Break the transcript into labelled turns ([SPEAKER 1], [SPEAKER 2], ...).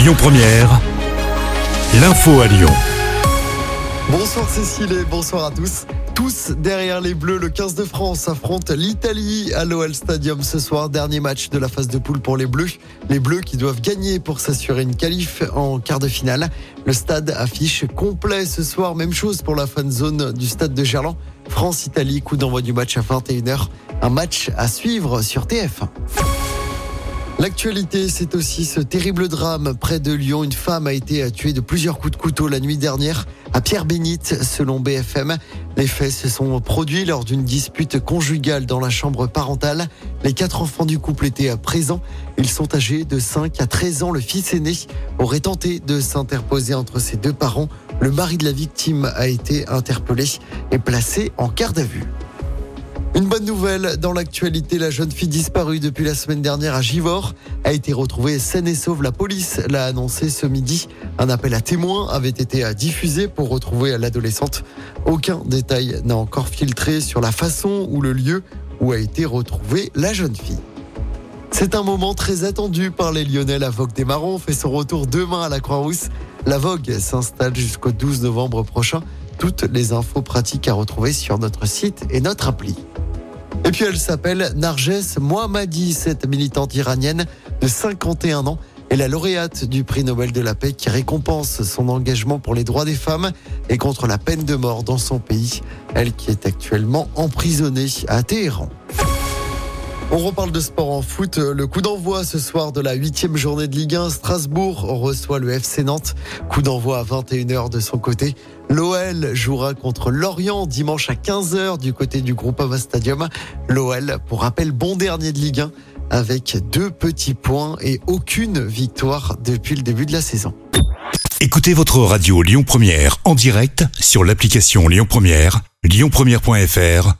[SPEAKER 1] Lyon Première, l'info à Lyon.
[SPEAKER 2] Bonsoir Cécile et bonsoir à tous. Tous derrière les Bleus, le 15 de France affronte l'Italie à l'OL Stadium ce soir. Dernier match de la phase de poule pour les Bleus. Les Bleus qui doivent gagner pour s'assurer une qualif en quart de finale. Le stade affiche complet ce soir. Même chose pour la fan zone du stade de Gerland. France-Italie, coup d'envoi du match à 21h. Un match à suivre sur TF1. L'actualité, c'est aussi ce terrible drame près de Lyon. Une femme a été tuée de plusieurs coups de couteau la nuit dernière à Pierre-Bénite, selon BFM. Les faits se sont produits lors d'une dispute conjugale dans la chambre parentale. Les quatre enfants du couple étaient présents. Ils sont âgés de 5 à 13 ans. Le fils aîné aurait tenté de s'interposer entre ses deux parents. Le mari de la victime a été interpellé et placé en garde à vue. Une bonne nouvelle dans l'actualité, la jeune fille disparue depuis la semaine dernière à Givors a été retrouvée saine et sauve. La police l'a annoncé ce midi. Un appel à témoins avait été diffusé pour retrouver l'adolescente. Aucun détail n'a encore filtré sur la façon ou le lieu où a été retrouvée la jeune fille. C'est un moment très attendu par les Lyonnais. La Vogue des Marrons fait son retour demain à la Croix-Rousse. La Vogue s'installe jusqu'au 12 novembre prochain. Toutes les infos pratiques à retrouver sur notre site et notre appli. Et puis elle s'appelle Narges Mohammadi, cette militante iranienne de 51 ans est la lauréate du prix Nobel de la paix qui récompense son engagement pour les droits des femmes et contre la peine de mort dans son pays. Elle qui est actuellement emprisonnée à Téhéran. On reparle de sport en foot. Le coup d'envoi ce soir de la huitième journée de Ligue 1. Strasbourg reçoit le FC Nantes. Coup d'envoi à 21h de son côté. L'OL jouera contre Lorient dimanche à 15h du côté du Groupama Stadium. L'OL, pour rappel, bon dernier de Ligue 1 avec deux petits points et aucune victoire depuis le début de la saison.
[SPEAKER 1] Écoutez votre radio Lyon Première en direct sur l'application Lyon Première, lyonpremière.fr